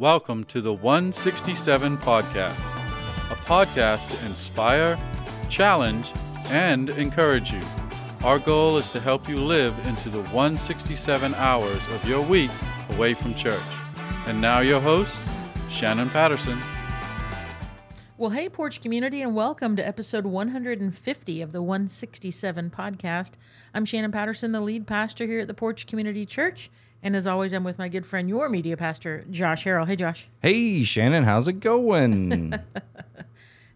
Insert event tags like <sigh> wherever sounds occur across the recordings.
Welcome to the 167 Podcast, a podcast to inspire, challenge, and encourage you. Our goal is to help you live into the 167 hours of your week away from church. And now, your host, Shannon Patterson. Well, hey, Porch community, and welcome to episode 150 of the 167 podcast. I'm Shannon Patterson, the lead pastor here at the Porch Community Church. And as always, I'm with my good friend, your media pastor, Josh Harrell. Hey, Josh. Hey, Shannon, how's it going? <laughs>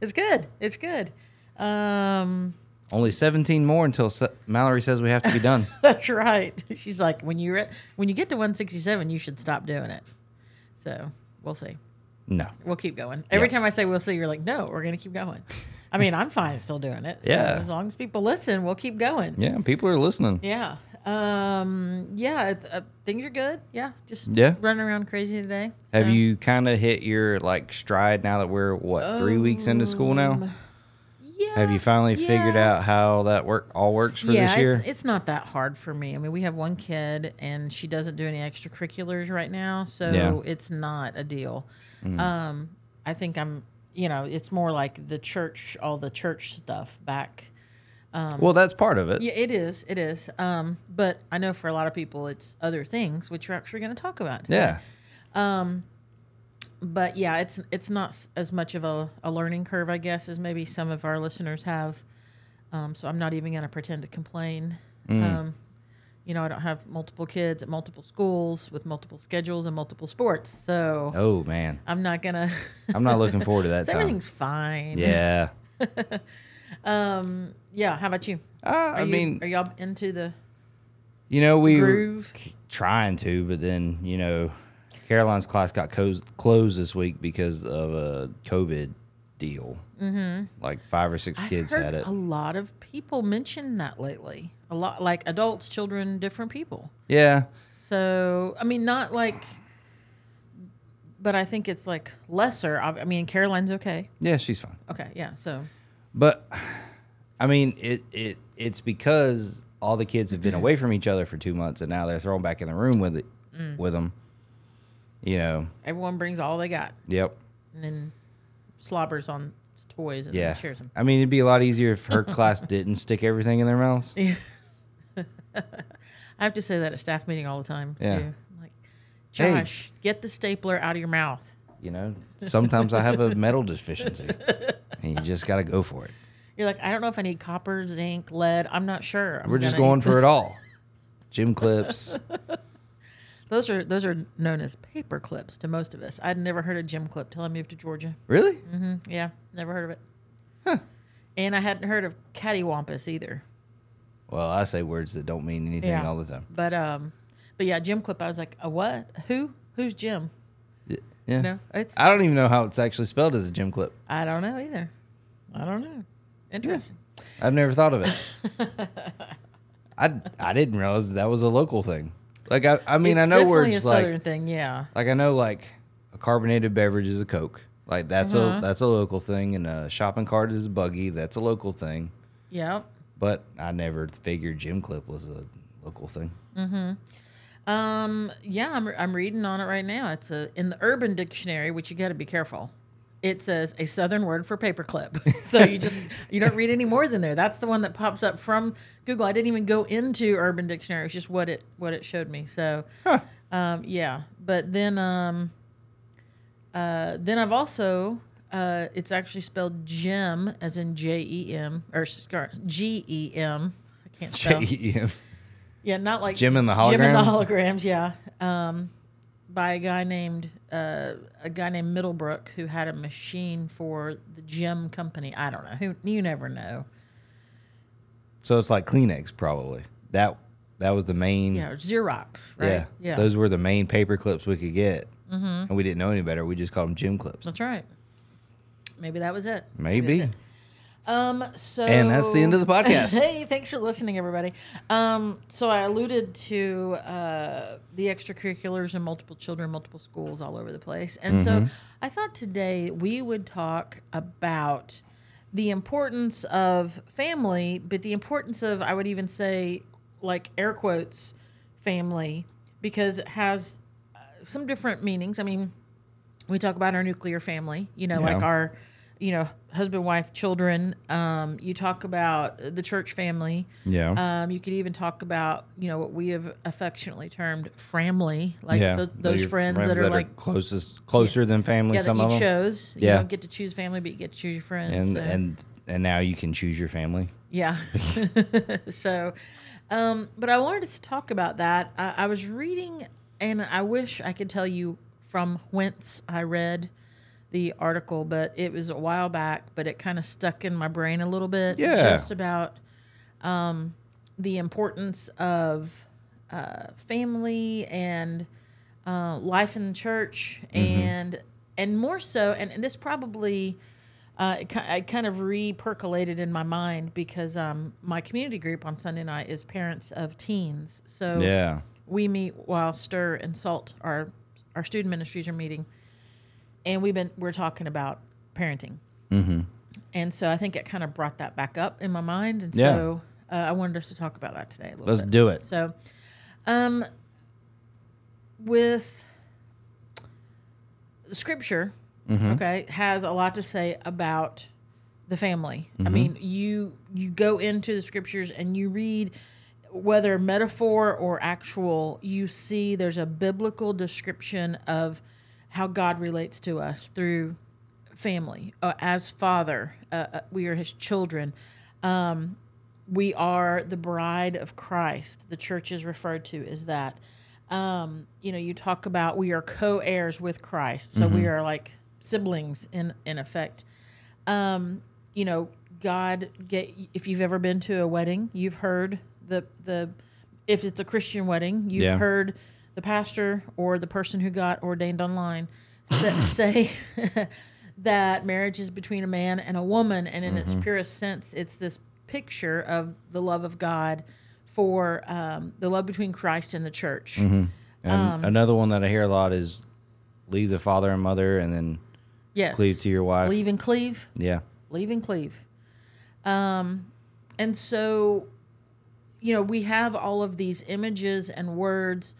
It's good. It's good. Um, Only 17 more until Sa- Mallory says we have to be done. <laughs> that's right. <laughs> She's like, when you re- when you get to 167, you should stop doing it. So we'll see. No. We'll keep going. Every Yeah. time I say we'll see, you're like, no, we're going to keep going. I mean, I'm fine still doing it. So Yeah. As long as people listen, we'll keep going. Yeah, people are listening. Yeah. Um. Yeah. Uh, things are good. Yeah. Just Yeah. running around crazy today. Have you kind of hit your like stride now that we're what three weeks into school now? Yeah. Have you finally figured out how that work all works for yeah, this year? It's, it's not that hard for me. I mean, we have one kid and she doesn't do any extracurriculars right now, so Yeah. Mm. it's not a deal. Um, I think I'm, you know, it's more like the church, all the church stuff back. Well, that's part of it. Yeah, it is. It is. Um, but I know for a lot of people, it's other things, which we're actually going to talk about. Today. Yeah. but yeah, it's it's not as much of a, a learning curve, I guess, as maybe some of our listeners have. Um, so I'm not even going to pretend to complain. Um, you know, I don't have multiple kids at multiple schools with multiple schedules and multiple sports, so Oh man, I'm not gonna. I'm not looking forward to <laughs> that so everything's fine. Yeah. <laughs> Yeah. How about you? Uh, I you, mean, are y'all into the you know, we were groove? trying to, but then you know, Caroline's class got cos- closed this week because of a COVID deal. Mm-hmm. Like five or 6 I've kids had it. a lot of people mention that lately. A lot, like adults, children, different people. Yeah. So, I mean, not like, but I think it's like lesser. I mean, Caroline's okay. Yeah, she's fine. Okay, yeah. So, But I mean, it it it's because all the kids have been away from each other for two months, and now they're thrown back in the room with it Mm. with them. You know. everyone brings all they got Yep. and then slobbers on toys and Yeah. shares them. I mean, it'd be a lot easier if her <laughs> class didn't stick everything in their mouths. Yeah. <laughs> I have to say that at staff meeting all the time. Too. Yeah. Like, Hey. Josh, get the stapler out of your mouth. You know. Sometimes I have a metal deficiency, <laughs> and you just got to go for it. You're like, I don't know if I need copper, zinc, lead. I'm not sure. I'm We're just going for it <laughs> all. Gym clips. <laughs> Those are those are known as paper clips to most of us. I'd never heard of gym clip till I moved to Georgia. Really? hmm Yeah, never heard of it. Huh. And I hadn't heard of cattywampus either. Well, I say words that don't mean anything Yeah. all the time. But um, but yeah, gym clip. I was like, a what? Who? Who's Jim? Yeah. No, it's I don't even know how it's actually spelled as a gym clip. I don't know either. I don't know. Interesting. I've never thought of it. <laughs> I I didn't realize that was a local thing. Like I I mean It's I know words a like southern thing. Yeah. like I know like a carbonated beverage is a Coke. Like that's Uh-huh. a that's a local thing, and a shopping cart is a buggy. That's a local thing. Yep. But I never figured gym clip was a local thing. Um. Yeah, I'm I'm reading on it right now. It's a in the Urban Dictionary, which you got to be careful. It says a southern word for paperclip. <laughs> so you just you don't read any more than there. That's the one that pops up from Google. I didn't even go into Urban Dictionary. It's just what it what it showed me. So, huh. um, yeah. But then um, uh, then I've also uh, it's actually spelled gem as in J E M or G E M. I can't spell. J-E-M. Yeah, not like Jem and the holograms. Jem and the Holograms? Yeah, um, by a guy named uh, a guy named Middlebrook who had a machine for the Gem company. I don't know who. You never know. So it's like Kleenex probably. That that was the main. Yeah, Xerox. Right. Yeah, Yeah. Those were the main paper clips we could get, mm-hmm. and we didn't know any better. We just called them gym clips. That's right. Maybe that was it. Maybe. it. Um. So. And that's the end of the podcast. <laughs> hey, thanks for listening, everybody. Um. So I alluded to uh, the extracurriculars and multiple children, multiple schools all over the place, and Mm-hmm. so I thought today we would talk about the importance of family, but the importance of I would even say, like air quotes, family, because it has uh, some different meanings. I mean, we talk about our nuclear family, you know, like our, you know, husband, wife, children. Um, you talk about the church family. Yeah. Um, you could even talk about, you know, what we have affectionately termed family, like yeah. th- those Your friends, that are like, closest, closer than family. yeah, that you of them. chose. You Yeah. don't get to choose family, but you get to choose your friends. and so- and and now you can choose your family. yeah. <laughs> so, um, but I wanted to talk about that. I, I was reading, and I wish I could tell you from whence I read the article, but it was a while back, but it kind of stuck in my brain a little bit. Yeah. Just about um, the importance of uh, family and uh, life in the church, and and more so, and, and this probably uh, it, it kind of re-percolated in my mind because um, my community group on Sunday night is parents of teens. So Yeah. we meet while Stir and Salt, our our student ministries, are meeting, and we've been we're talking about parenting. Mm-hmm. And so I think it kind of brought that back up in my mind, and Yeah. so uh, I wanted us to talk about that today. A little Let's bit. do it. So, um, with the scripture, Mm-hmm. okay, has a lot to say about the family. I Mm-hmm. mean, you you go into the scriptures and you read whether metaphor or actual, you see there's a biblical description of how God relates to us through family. Uh, as father, uh, uh, we are his children. Um, we are the bride of Christ. The church is referred to as that. Um, you know, you talk about we are co-heirs with Christ, so we are like siblings in in effect. Um, you know, God get if you've ever been to a wedding, you've heard the the if it's a Christian wedding, you've Yeah. heard the pastor or the person who got ordained online <laughs> say, <laughs> that marriage is between a man and a woman, and in its purest sense, it's this picture of the love of God for um, the love between Christ and the church. And Um, another one that I hear a lot is leave the father and mother and then Yes, cleave to your wife. leave and cleave. Yeah. leave and cleave. Um, and so, you know, we have all of these images and words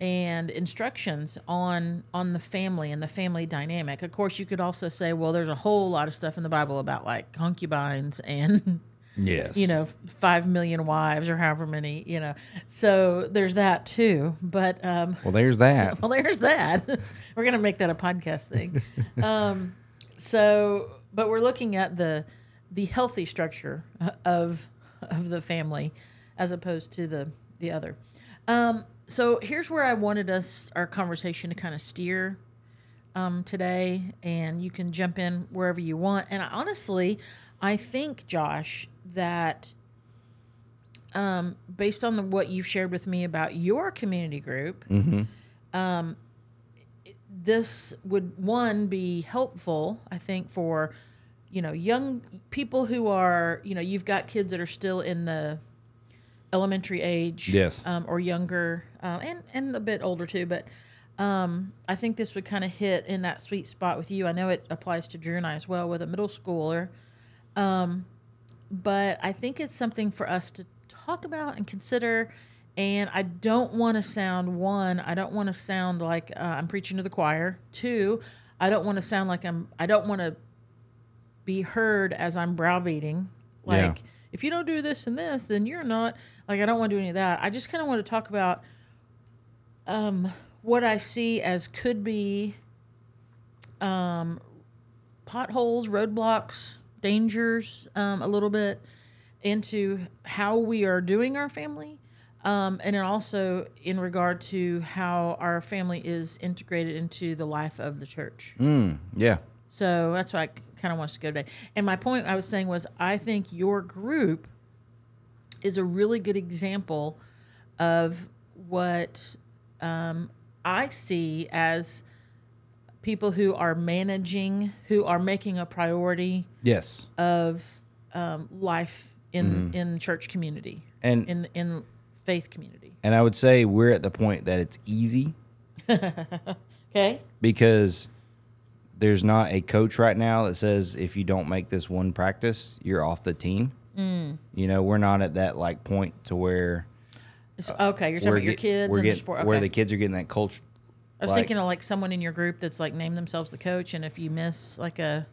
and instructions on on the family and the family dynamic. Of course, you could also say, well, there's a whole lot of stuff in the Bible about like concubines and <laughs> Yes. you know five million wives or however many you know. So there's that too. But um, Well, there's that. <laughs> well, there's that. <laughs> we're gonna make that a podcast thing. um, so, but we're looking at the the healthy structure of of the family as opposed to the the other. Um, so here's where I wanted us our conversation to kind of steer um, today, and you can jump in wherever you want. And I, honestly, I think Josh that um, based on the, what you've shared with me about your community group, um, this would one be helpful. I think for you know young people who are you know you've got kids that are still in the elementary age, Yes. um, or younger, uh, and and a bit older too, but. Um, I think this would kind of hit in that sweet spot with you. I know it applies to Drew and I as well with a middle schooler but I think it's something for us to talk about and consider. And I don't want to sound one. I don't want to sound like uh, I'm preaching to the choir. Two, I don't want to sound like I'm. I don't want to be heard as I'm browbeating. Like Yeah. if you don't do this and this, then you're not. Like I don't want to do any of that. I just kind of want to talk about um, what I see as could be um, potholes, roadblocks, dangers, um, a little bit into how we are doing our family, um, and then also in regard to how our family is integrated into the life of the church. Mm, yeah. So that's why I kind of want us to go today. And my point I was saying was I think your group is a really good example of what um, I see as people who are managing, who are making a priority Yes. of um, life in in church community, And in in faith community. and I would say we're at the point that it's easy <laughs> Okay. because there's not a coach right now that says if you don't make this one practice, you're off the team. Mm. You know, we're not at that like point to where So- okay, you're talking about your get- kids we're and getting, the sport. Okay. where the kids are getting that culture I was thinking of like someone in your group that's like named themselves the coach, and if you miss like a,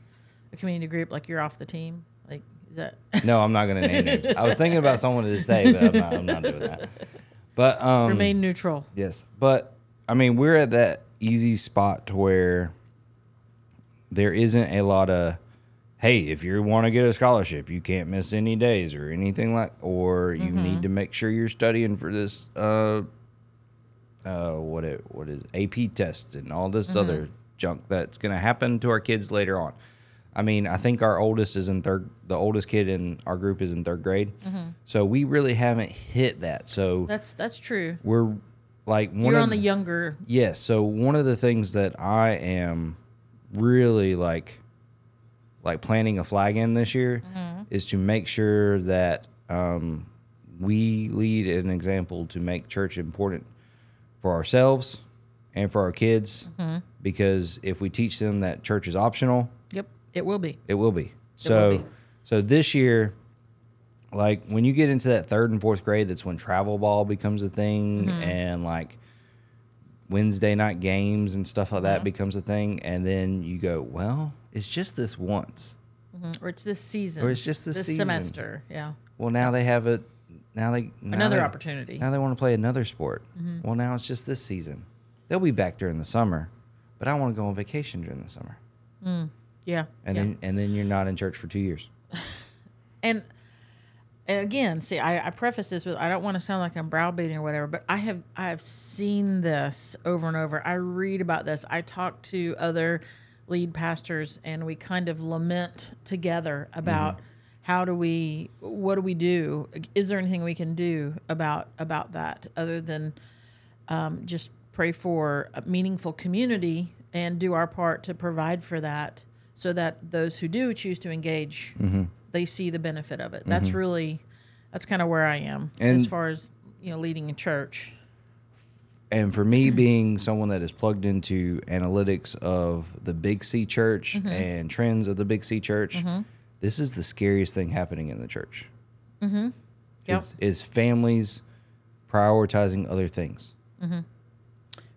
a community group, like you're off the team. Like is that? <laughs> No, I'm not going to name names. I was thinking about someone to say, but I'm not, I'm not doing that. <laughs> But um, Remain neutral. Yes, but I mean, we're at that easy spot to where there isn't a lot of, hey, if you want to get a scholarship, you can't miss any days or anything like, or you need to make sure you're studying for this, uh, uh, what it what is AP test and all this other junk that's going to happen to our kids later on. I mean, I think our oldest is in third. The oldest kid in our group is in third grade, so we really haven't hit that. So That's that's true. we're like one You're of on the younger. yes so one of the things that i am really like like planting a flag in this year is to make sure that um, we lead an example to make church important for ourselves and for our kids because if we teach them that church is optional Yep, it will be. it will be. So will be. so this year, like when you get into that third and fourth grade, that's when travel ball becomes a thing Mm-hmm. and like Wednesday night games and stuff like that becomes a thing. And then you go, Well, it's just this once. Or it's this season. Or it's just this season. semester. Yeah. Well now they have it now they now Another they- opportunity. Now they want to play another sport. Mm-hmm. Well now it's just this season. They'll be back during the summer. But I want to go on vacation during the summer. Yeah. And yeah. then and then you're not in church for two years. <laughs> and again, see, I, I preface this with I don't want to sound like I'm browbeating or whatever, but I have I have seen this over and over. I read about this. I talk to other lead pastors, and we kind of lament together about mm-hmm. how do we, what do we do? Is there anything we can do about about that other than um, just pray for a meaningful community and do our part to provide for that so that those who do choose to engage mm-hmm. they see the benefit of it? That's mm-hmm. really that's kind of where i am as far as you know leading a church and for me mm-hmm. being someone that is plugged into analytics of the big c church mm-hmm. and trends of the big c church mm-hmm. this is the scariest thing happening in the church. Yep. is, is families prioritizing other things.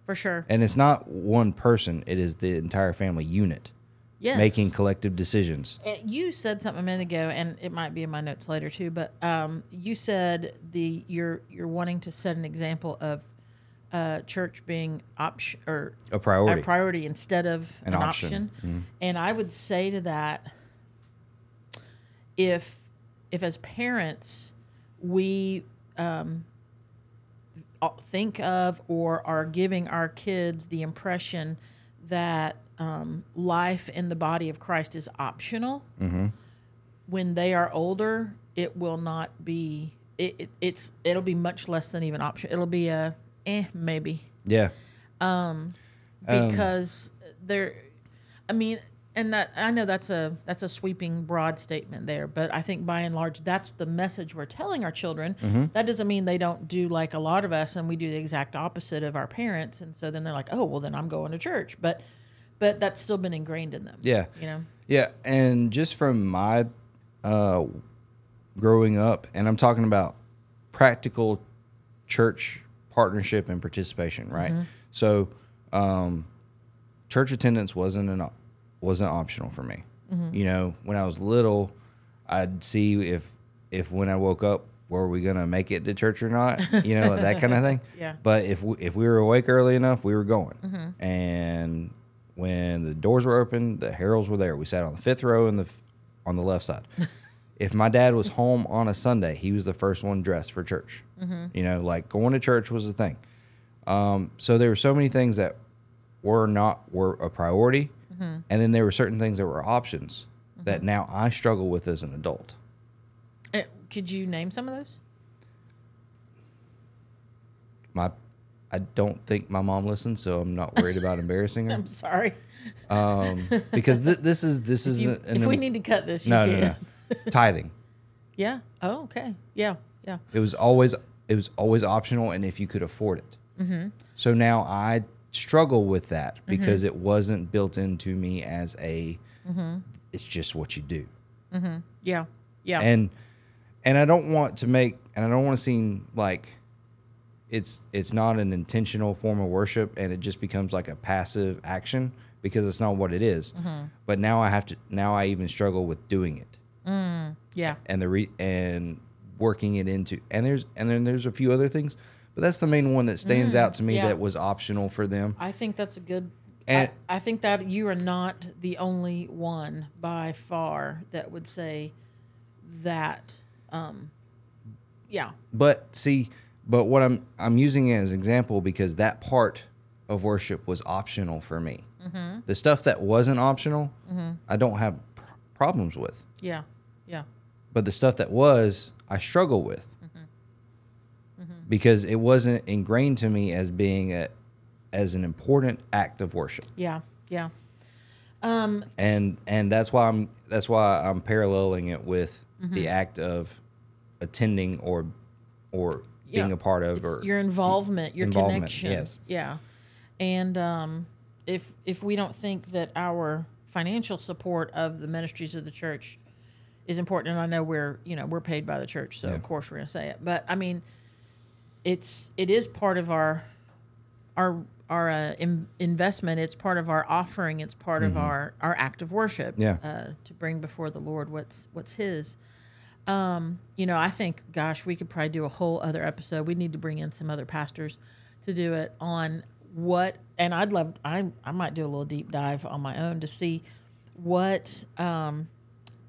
For sure. And it's not one person it is the entire family unit yes. making collective decisions. Uh, you said something a minute ago and it might be in my notes later too but um, you said the you're you're wanting to set an example of uh, church being option or a priority a priority instead of An an, option. option. And I would say to that, if if as parents we um, think of or are giving our kids the impression that um, life in the body of Christ is optional, when they are older, it will not be. It, it, it's it'll be much less than even option. It'll be a eh maybe. Yeah. Um, because they're i mean and that i know that's a that's a sweeping broad statement there but i think by and large that's the message we're telling our children. That doesn't mean they don't do like a lot of us and we do the exact opposite of our parents. And so then they're like oh well then i'm going to church. But but that's still been ingrained in them yeah. you know? Yeah, and just from my uh, growing up, and I'm talking about practical church partnership and participation, right? Mm-hmm. So, um, church attendance wasn't an wasn't optional for me. Mm-hmm. You know, when I was little, I'd see if if when I woke up, were we gonna make it to church or not? You know, that kind of <laughs> thing. Yeah. But if we, if we were awake early enough, we were going. Mm-hmm. And when the doors were open, the Harrells were there. We sat on the fifth row and the on the left side. <laughs> if my dad was home on a Sunday, he was the first one dressed for church. You know, like going to church was a thing. Um, so there were so many things that were not were a priority, and then there were certain things that were options that now I struggle with as an adult. Eh, could you name some of those My, I don't think my mom listens, so I'm not worried about embarrassing <laughs> her. i'm sorry Um, because th- this is this is you, an, if we need to cut this you no, can no no tithing. yeah oh okay yeah yeah It was always it was always optional, and if you could afford it. Mm-hmm. So now I struggle with that because it wasn't built into me as a. Mm-hmm. It's just what you do, yeah yeah and and I don't want to make and I don't want to seem like it's it's not an intentional form of worship and it just becomes like a passive action because it's not what it is. But now I have to now I even struggle with doing it Yeah. and the re and working it into and there's and then there's a few other things, but that's the main one that stands out to me yeah. that was optional for them. I think that's a good. And- I, I think that you are not the only one by far that would say that. Um, yeah. But see, but what I'm I'm using it as an example because that part of worship was optional for me. Mm-hmm. The stuff that wasn't optional, I don't have pr- problems with. Yeah. Yeah. But the stuff that was, I struggle with because it wasn't ingrained to me as being a as an important act of worship. Yeah. Yeah. Um, and and that's why I'm that's why I'm paralleling it with the act of attending or or being a part of it's or your involvement, your Involvement, connection. yes. Yeah. And um, if if we don't think that our financial support of the ministries of the church is important, and I know we're you know we're paid by the church, so Yeah. of course we're going to say it. But I mean, it's it is part of our our our uh, in, investment. It's part of our offering. It's part of our our act of worship. Mm-hmm. Yeah. Uh, to bring before the Lord what's what's His. Um, you know, I think, gosh, we could probably do a whole other episode. We need to bring in some other pastors to do it on what, and I'd love, I, I might do a little deep dive on my own to see what um,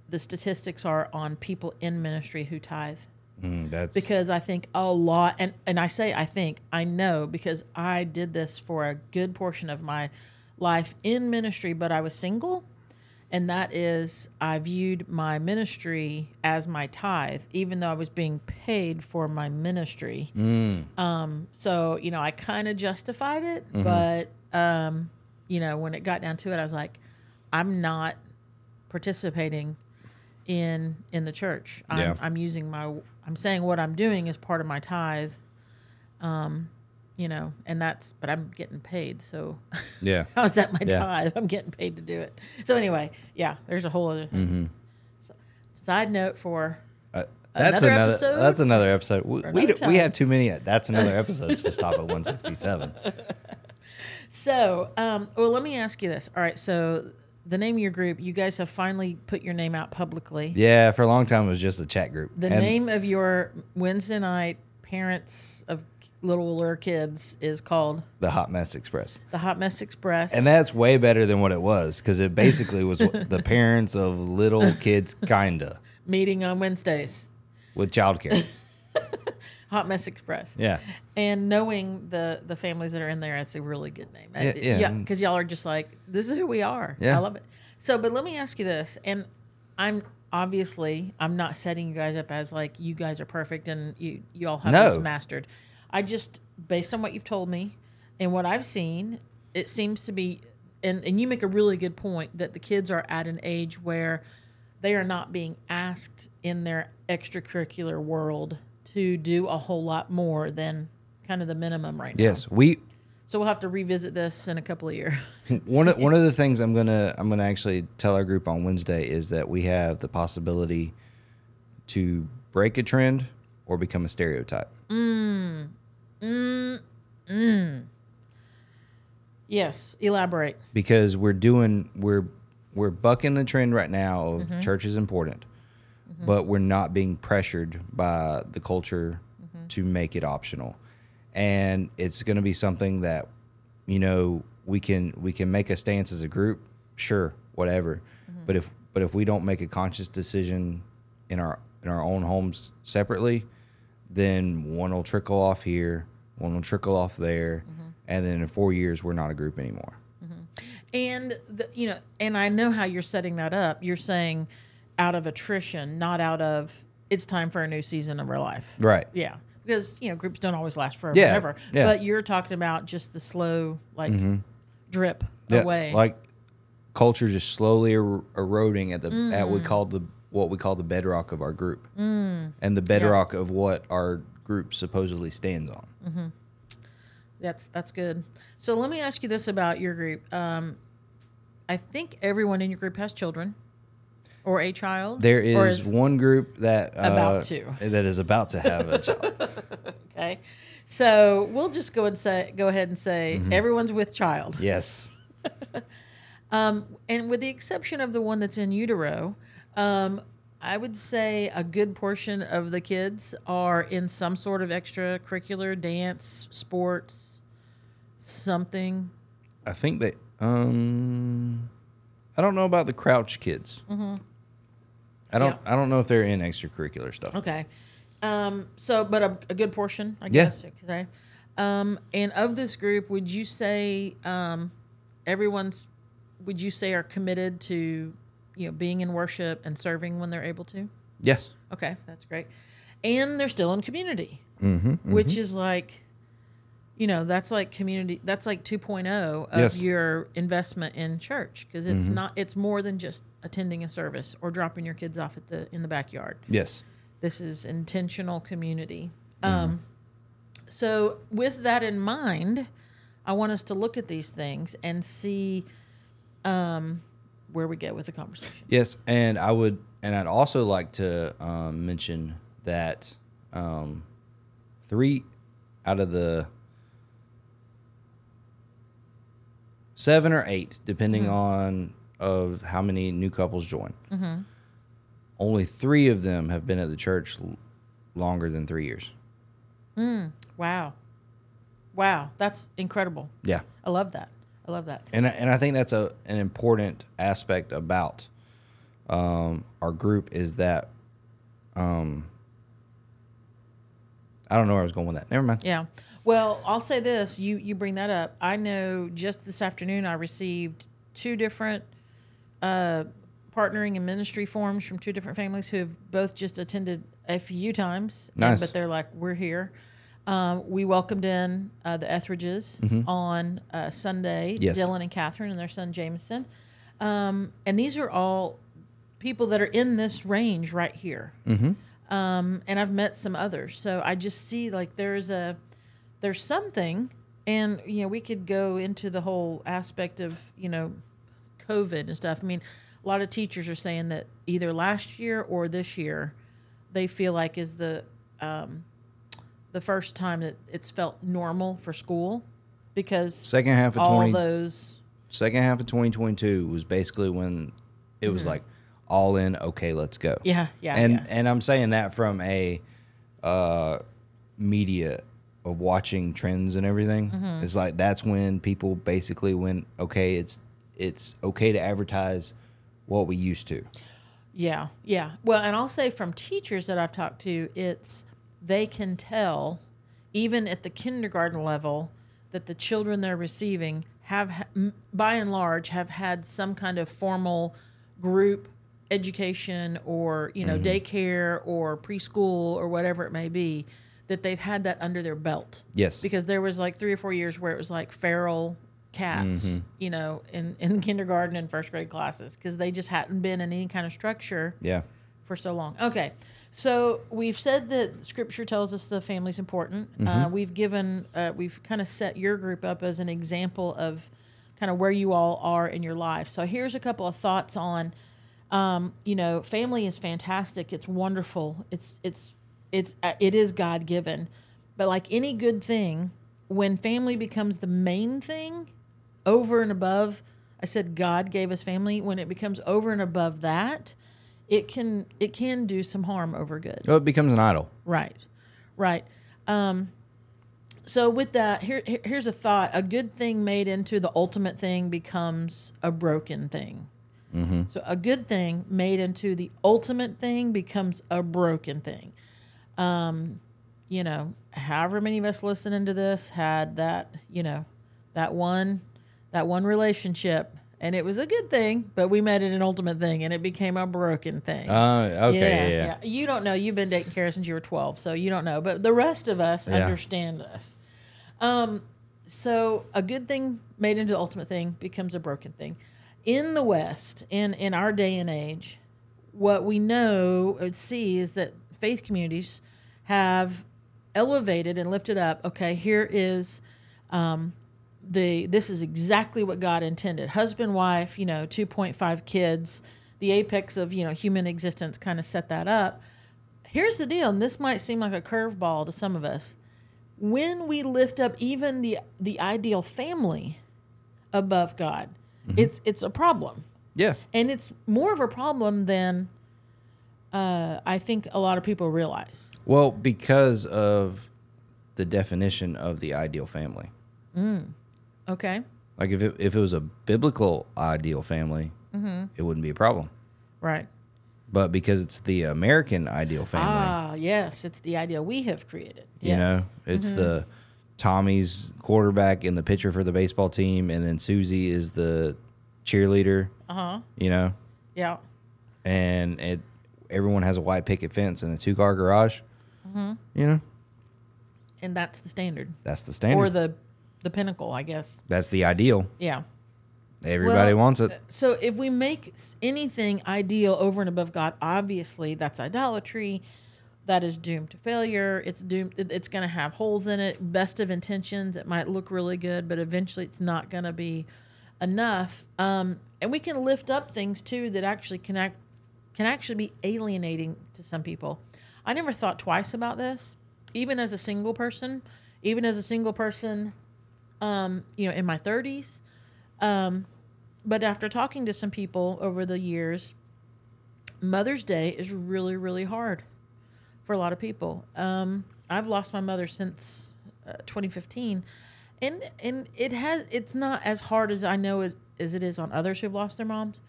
the statistics are on people in ministry who tithe Mm, that's because I think a lot, and, and I say I think, I know because I did this for a good portion of my life in ministry, but I was single. And that is, I viewed my ministry as my tithe, even though I was being paid for my ministry. Um, so, you know, I kind of justified it, but, um, you know, when it got down to it, I was like, I'm not participating in in the church. I'm, Yeah. I'm using my I'm saying what I'm doing is part of my tithe. Um, you know, and that's but I'm getting paid, so yeah <laughs> how's that my Yeah. tithe? I'm getting paid to do it. So anyway, yeah, there's a whole other thing. Mm-hmm. So, side note for Uh, that's Another another episode? that's another episode. We we, another d- we have too many. That's another <laughs> episode to stop at 167. <laughs> so um, well, let me ask you this. All right, so the name of your group, you guys have finally put your name out publicly. Yeah, for a long time it was just a chat group. The And name of your Wednesday night parents of little littler kids is called the Hot Mess Express. the Hot Mess Express. And that's way better than what it was because it basically was the <laughs> parents of little kids, kinda, meeting on Wednesdays. with childcare. <laughs> Hot Mess Express. Yeah. And knowing the the families that are in there, it's a really good name. Yeah, uh, yeah. because y'all are just like, this is who we are. Yeah. I love it. So, but let me ask you this, and I'm obviously I'm not setting you guys up as like you guys are perfect and you you all have No. this mastered. I just based on what you've told me and what I've seen, it seems to be, and and you make a really good point that the kids are at an age where they are not being asked in their extracurricular world to do a whole lot more than kind of the minimum right now. Yes, we So we'll have to revisit this in a couple of years. <laughs> one of, one of the things I'm gonna I'm gonna actually tell our group on Wednesday is that we have the possibility to break a trend or become a stereotype. Mm. Mm. Mm. yes, elaborate. because we're doing we're we're bucking the trend right now of mm-hmm. church is important Mm-hmm. but we're not being pressured by the culture mm-hmm. to make it optional. And it's going to be something that you know we can we can make a stance as a group sure whatever. Mm-hmm. But if but if we don't make a conscious decision in our in our own homes separately then one will trickle off here one will trickle off there and then in four years we're not a group anymore. And the, you know, and I know how you're setting that up. You're saying out of attrition, not out of it's time for a new season of our life. Right. Yeah, because you know groups don't always last forever. Yeah, Ever. yeah. But you're talking about just the slow like drip Yeah, away. Like culture just slowly er- eroding at the at Mm. we call the what we call the bedrock of our group, mm. and the bedrock of what our group supposedly stands on. That's that's good. So let me ask you this about your group. Um, I think everyone in your group has children, or a child. There is one group that uh, About to. that is about to have a <laughs> child. okay. So we'll just go and say, go ahead and say everyone's with child. Yes. <laughs> And with the exception of the one that's in utero, um, I would say a good portion of the kids are in some sort of extracurricular dance, sports, something. I think they. Um, I don't know about the Crouch kids. Mm-hmm. I don't. Yeah. I don't know if they're in extracurricular stuff. Okay. Um, so, but a, a good portion, I guess could say. Um, and of this group, would you say um, everyone's, would you say are committed to, you know, being in worship and serving when they're able to? Yes. Okay, that's great. And they're still in community, mm-hmm, which is like, you know, that's like community, that's like 2.0 of Yes. your investment in church because it's not, it's more than just attending a service or dropping your kids off at the in the backyard. Yes. This is intentional community. Um, so, with that in mind, I want us to look at these things and see um, where we go with the conversation. Yes, and I would, and I'd also like to um, mention that um, three out of the seven or eight, depending on of how many new couples join, only three of them have been at the church l- longer than three years. Wow. Wow. That's incredible. Yeah, I love that. I love that. and I- and I think that's a an important aspect about um, our group is that um, I don't know where I was going with that. Never mind. Yeah. Well, I'll say this. You you bring that up. I know just this afternoon I received two different uh, partnering in ministry forms from two different families who have both just attended a few times. and- Nice. but they're like, we're here. Um, we welcomed in uh, the Etheridges on uh, Sunday, Mm-hmm. Yes. Dylan and Catherine and their son Jameson. Um, and these are all people that are in this range right here. Mm-hmm. Um, and I've met some others. So I just see like there's a there's something, and you know we could go into the whole aspect of you know COVID and stuff. I mean, a lot of teachers are saying that either last year or this year, they feel like is the um, the first time that it's felt normal for school because Second half of all twenty those second half of twenty twenty two was basically when it was like all in. Okay, let's go. Mm-hmm. yeah yeah and yeah. and I'm saying that from a uh, media of watching trends and everything. Mm-hmm. It's like that's when people basically went, okay, it's it's okay to advertise what we used to. Yeah, yeah. Well, and I'll say from teachers that I've talked to, it's they can tell, even at the kindergarten level, that the children they're receiving have, by and large, have had some kind of formal group education or you know mm-hmm. daycare or preschool or whatever it may be that they've had that under their belt Yes. because there was like three or four years where it was like feral cats, you know, in, in <laughs> kindergarten and first grade classes because they just hadn't been in any kind of structure yeah. for so long. Okay, so we've said that Scripture tells us the family's important. Uh, we've given, uh, we've kind of set your group up as an example of kind of where you all are in your life. So here's a couple of thoughts on, um, you know, family is fantastic. It's wonderful. It's it's it's uh, it is God given, but like any good thing, when family becomes the main thing, over and above, I said God gave us family. When it becomes over and above that, it can it can do some harm over good. Oh, it becomes an idol. Right, right. Um, so with that, here here- here's a thought: a good thing made into the ultimate thing becomes a broken thing. So a good thing made into the ultimate thing becomes a broken thing. Um, you know, however many of us listening to this had that, you know, that one, that one relationship, and it was a good thing, but we made it an ultimate thing, and it became a broken thing. Uh, okay, yeah, yeah. You don't know. You've been dating Kara since you were 12, so you don't know. But the rest of us Yeah. understand this. Um, so a good thing made into the ultimate thing becomes a broken thing. In the West, in in our day and age, what we know and see is that faith communities have elevated and lifted up. Okay, here is um, the this is exactly what God intended. Husband, wife, you know, two point five kids, the apex of you know human existence, kind of set that up. Here's the deal, and this might seem like a curveball to some of us. when we lift up even the the ideal family above God, it's it's a problem, Yeah. and it's more of a problem than uh, I think a lot of people realize. Well, because of the definition of the ideal family. Okay, Like if it, if it was a biblical ideal family, Mm-hmm. it wouldn't be a problem. right. But because it's the American ideal family, Ah, yes, it's the ideal we have created. you know, it's the Tommy's quarterback and the pitcher for the baseball team, and then Susie is the cheerleader. Uh huh. You know, Yeah. and it everyone has a white picket fence and a two car garage. Mm-hmm. You know, And that's the standard, that's the standard. or the the pinnacle, I guess. that's the ideal. Yeah. Everybody Well, wants it. So if we make anything ideal over and above God, obviously that's idolatry. That is doomed to failure. It's doomed. It's going to have holes in it. Best of intentions. It might look really good, but eventually it's not going to be enough. Um, and we can lift up things too that actually can act, can actually be alienating to some people. I never thought twice about this, even as a single person. Even as a single person, um, you know, in my thirties. Um, but after talking to some people over the years, Mother's Day is really, really hard for a lot of people. Um, I've lost my mother since uh, 2015, and and it has it's not as hard as I know it as it is on others who've lost their moms.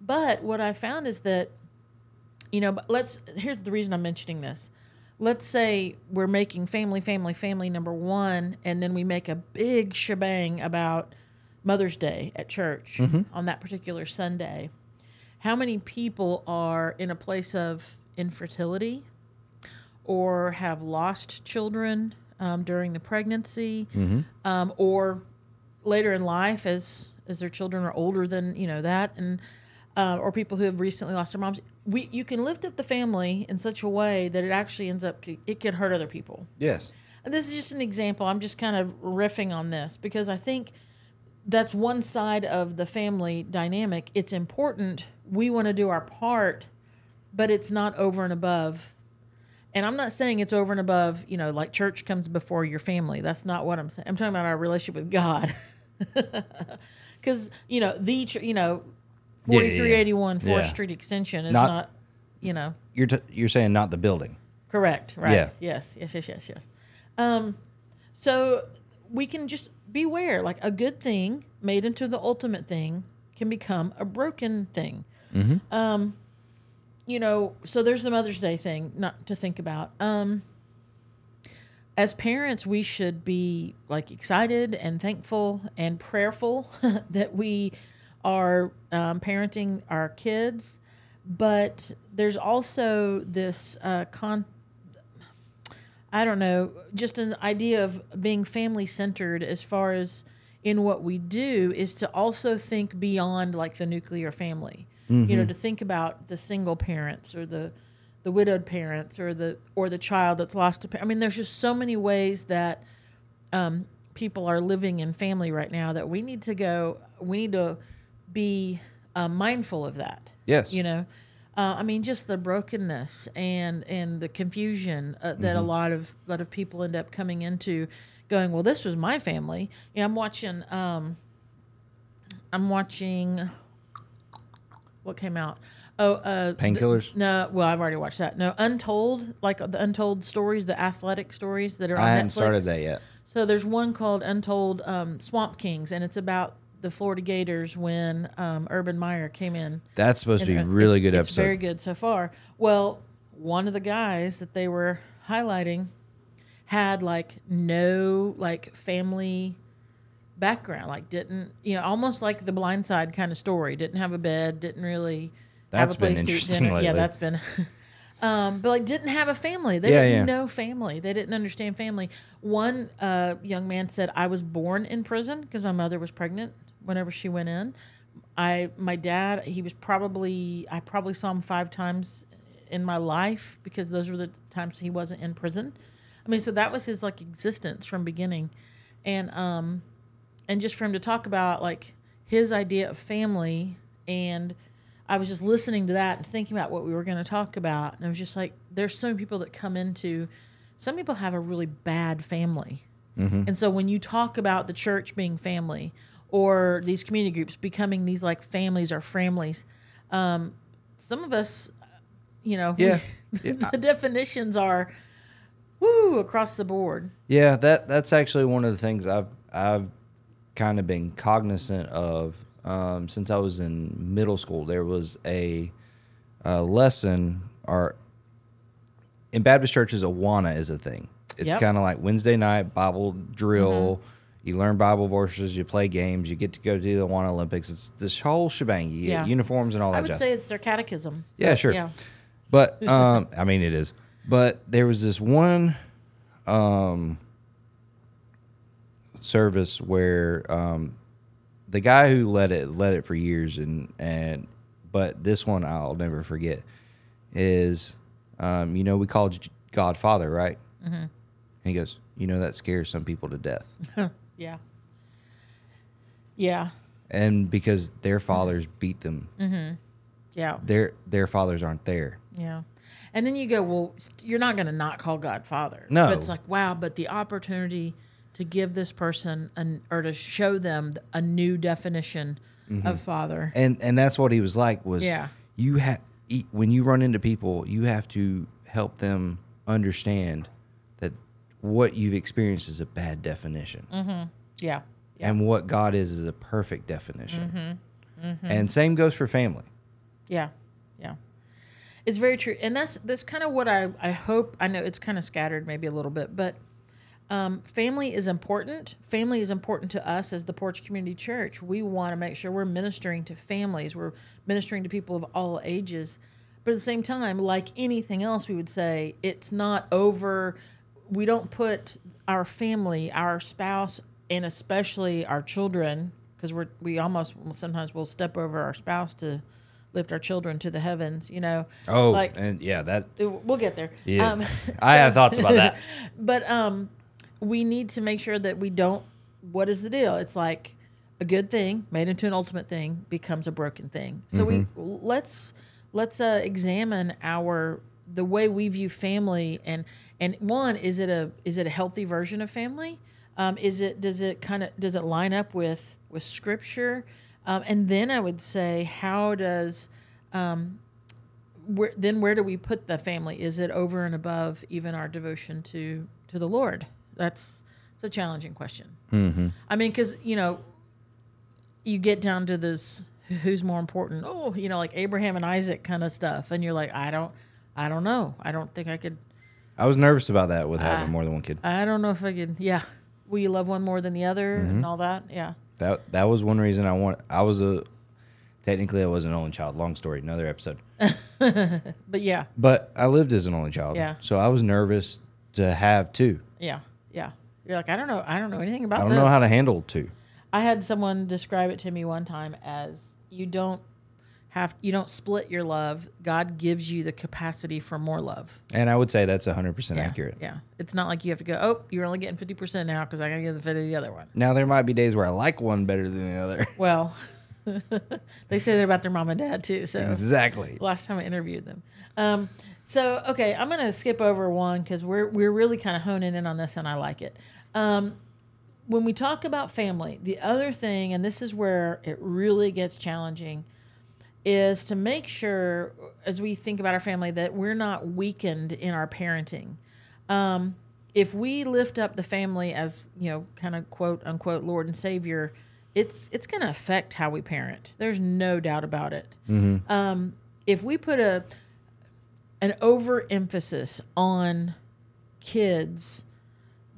But what I found is that, you know, let's here's the reason I'm mentioning this. Let's say we're making family, family, family number one, and then we make a big shebang about Mother's Day at church on that particular Sunday. How many people are in a place of infertility or have lost children um, during the pregnancy? Um, or later in life as as their children are older than you know that? And uh, or people who have recently lost their moms we you can lift up the family in such a way that it actually ends up it could hurt other people Yes. and this is just an example. I'm just kind of riffing on this because I think that's one side of the family dynamic. It's important. We want to do our part, but it's not over and above. And I'm not saying it's over and above, you know, like church comes before your family. That's not what I'm saying. I'm talking about our relationship with God. <laughs> Because, you know, the, you know. 4381 4th Yeah. Street Extension is Not- not, you know, You're t- you're saying not the building. Correct. Right. Yeah. Yes. Yes. Yes. Yes. Yes. Um, so we can just beware. Like a good thing made into the ultimate thing can become a broken thing. Um, you know. So there's the Mother's Day thing, not to think about. Um, as parents, we should be like excited and thankful and prayerful <laughs> that we are um, parenting our kids. But there's also this uh, con. I don't know, just an idea of being family centered as far as in what we do is to also think beyond like the nuclear family. You know, to think about the single parents or the the widowed parents or the or the child that's lost a parent. I mean, there's just so many ways that um, people are living in family right now that we need to go. We need to be uh, mindful of that. Yes. You know, uh, I mean, just the brokenness and and the confusion uh, that a lot of lot of people end up coming into, going, well, this was my family. You know, I'm watching. Um, I'm watching. What came out? Oh, uh, Painkillers? th- No, well, I've already watched that. No, Untold, like the Untold stories, the athletic stories that are on I hadn't Netflix. started that yet. So there's one called Untold um, Swamp Kings, and it's about the Florida Gators when um, Urban Meyer came in. That's supposed to be a uh, really good it's episode. very good so far. Well, one of the guys that they were highlighting had like no like family background, like didn't you know almost like the Blind Side kind of story. Didn't have a bed, didn't really That's have a been place to eat interesting dinner. Yeah, that's been. <laughs> Um, but like didn't have a family. They Yeah, didn't yeah. know family. They didn't understand family. One uh, young man said, "I was born in prison because my mother was pregnant whenever she went in. I my dad he was probably I probably saw him five times in my life because those were the times he wasn't in prison. I mean, so that was his like existence from beginning, and um, and just for him to talk about like his idea of family and I was just listening to that and thinking about what we were going to talk about and I was just like there's so many people that come into some people have a really bad family. And so when you talk about the church being family or these community groups becoming these like families or families, um, some of us, you know, Yeah. <laughs> the definitions are woo across the board. Yeah, that that's actually one of the things I've I've kind of been cognizant of um, since I was in middle school. There was a, a lesson, or in Baptist churches, Awana is a thing. It's Yep. kind of like Wednesday night Bible drill. You learn Bible verses, you play games, you get to go to the Awana Olympics. It's this whole shebang. You Yeah. get uniforms and all that I would jazz. say it's their catechism. Yeah, sure. Yeah. But um, <laughs> I mean, it is. But there was this one um, service where um, the guy who led it led it for years, and and but this one I'll never forget is um, you know we called God Father, right? Mm-hmm. And he goes, you know that scares some people to death, <laughs> Yeah. Yeah. and because their fathers beat them, mm-hmm. Yeah. their their fathers aren't there. Yeah. And then you go, well, you're not going to not call God Father. No. But it's like, wow, but the opportunity to give this person an, or to show them a new definition mm-hmm. of Father. and and that's what he was like was Yeah. you have when you run into people you have to help them understand what you've experienced is a bad definition mm-hmm. Yeah. Yeah. and what god is is a perfect definition mm-hmm. Mm-hmm. and same goes for family Yeah, yeah, it's very true, and that's that's kind of what I I hope. I know it's kind of scattered, maybe a little bit, but um, family is important. Family is important to us as the Porch Community Church. We want to make sure we're ministering to families. We're ministering to people of all ages, but at the same time, like anything else, we would say it's not over. We don't put our family, our spouse, and especially our children, because we're we almost sometimes will step over our spouse to lift our children to the heavens. You know. oh like and yeah that we'll get there. yeah Um, <laughs> i have thoughts about that <laughs> but um, we need to make sure that we don't. What is the deal? It's like a good thing made into an ultimate thing becomes a broken thing. So we let's let's uh, examine our the way we view family and and one is it a is it a healthy version of family? Um, is it does it kind of does it line up with with scripture? Um, and then I would say how does where, then where do we put the family? Is it over and above even our devotion to to the Lord? That's it's a challenging question. Mm-hmm. I mean, because you know, you get down to this who's more important. Oh, you know, like Abraham and Isaac kind of stuff, and you're like, I don't, I don't know. I don't think I could. I was nervous about that with Ah. having more than one kid I don't know if I could. Yeah, will you love one more than the other Mm-hmm. and all that? Yeah. that that was one reason i want i was a technically i was an only child long story another episode <laughs> But yeah, but i lived as an only child Yeah. so i was nervous to have two yeah, yeah. You're like, I don't know. I don't know anything about. i don't this. know how to handle two I had someone describe it to me one time as you don't have you don't split your love. God gives you the capacity for more love. And I would say that's 100% Yeah, accurate. Yeah, it's not like you have to go. Oh, you're only getting fifty percent now because I gotta get the fit of the other one. Now, there might be days where I like one better than the other. <laughs> Well, <laughs> they say that about their mom and dad too. So exactly. last time I interviewed them. Um, so okay, I'm gonna skip over one because we're we're really kind of honing in on this, and I like it. Um, when we talk about family, the other thing, and this is where it really gets challenging, is to make sure as we think about our family that we're not weakened in our parenting. Um, if we lift up the family as you know, kind of quote unquote Lord and Savior, it's it's going to affect how we parent. There's no doubt about it. Um, if we put a an overemphasis on kids